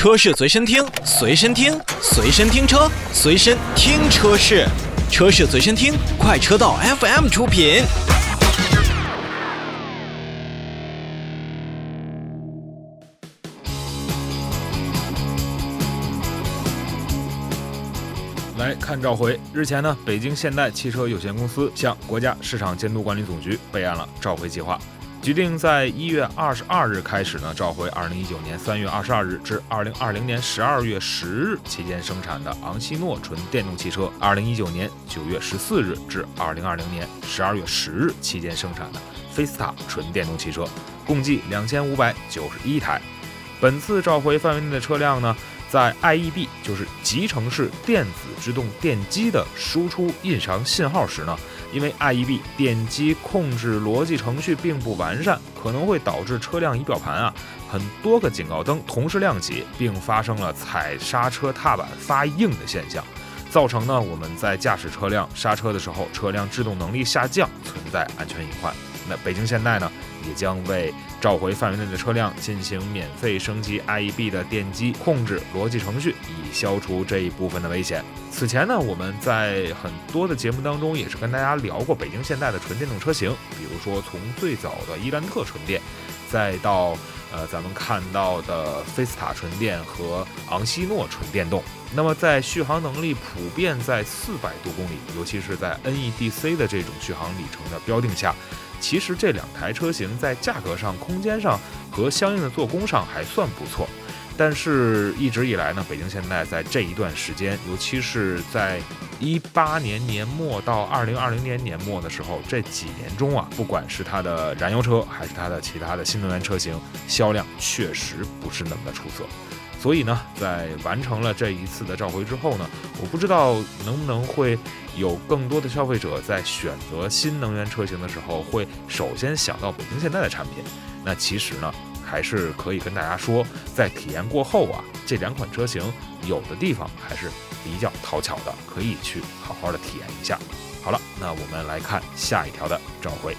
车市随身听，随身听，随身听车，随身听车市，车市随身听，快车道 FM 出品。来看召回。日前呢，北京现代汽车有限公司向国家市场监督管理总局备案了召回计划，决定在一月二十二日开始呢，召回二零一九年三月二十二日至二零二零年十二月十日期间生产的昂希诺纯电动汽车，二零一九年九月十四日至二零二零年十二月十日期间生产的菲斯塔纯电动汽车，共计两千五百九十一台。本次召回范围内的车辆呢？在 IEB 就是集成式电子制动电机的输出印章信号时呢，因为 IEB 电机控制逻辑程序并不完善，可能会导致车辆仪表盘啊很多个警告灯同时亮起，并发生了踩刹车踏板发硬的现象，造成呢我们在驾驶车辆刹车的时候，车辆制动能力下降，存在安全隐患。那北京现代呢？也将为召回范围内的车辆进行免费升级 IEB 的电机控制逻辑程序，以消除这一部分的危险。此前呢，我们在很多的节目当中也是跟大家聊过北京现代的纯电动车型，比如说从最早的伊兰特纯电，再到呃咱们看到的菲斯塔纯电和昂希诺纯电动。那么在续航能力普遍在四百多公里，尤其是在 NEDC 的这种续航里程的标定下。其实这两台车型在价格上、空间上和相应的做工上还算不错，但是一直以来呢，北京现代在这一段时间，尤其是在一八年年末到二零二零年年末的时候，这几年中啊，不管是它的燃油车还是它的其他的新能源车型，销量确实不是那么的出色。所以呢，在完成了这一次的召回之后呢，我不知道能不能会有更多的消费者在选择新能源车型的时候，会首先想到北京现代的产品。那其实呢，还是可以跟大家说，在体验过后啊，这两款车型有的地方还是比较讨巧的，可以去好好的体验一下。好了，那我们来看下一条的召回。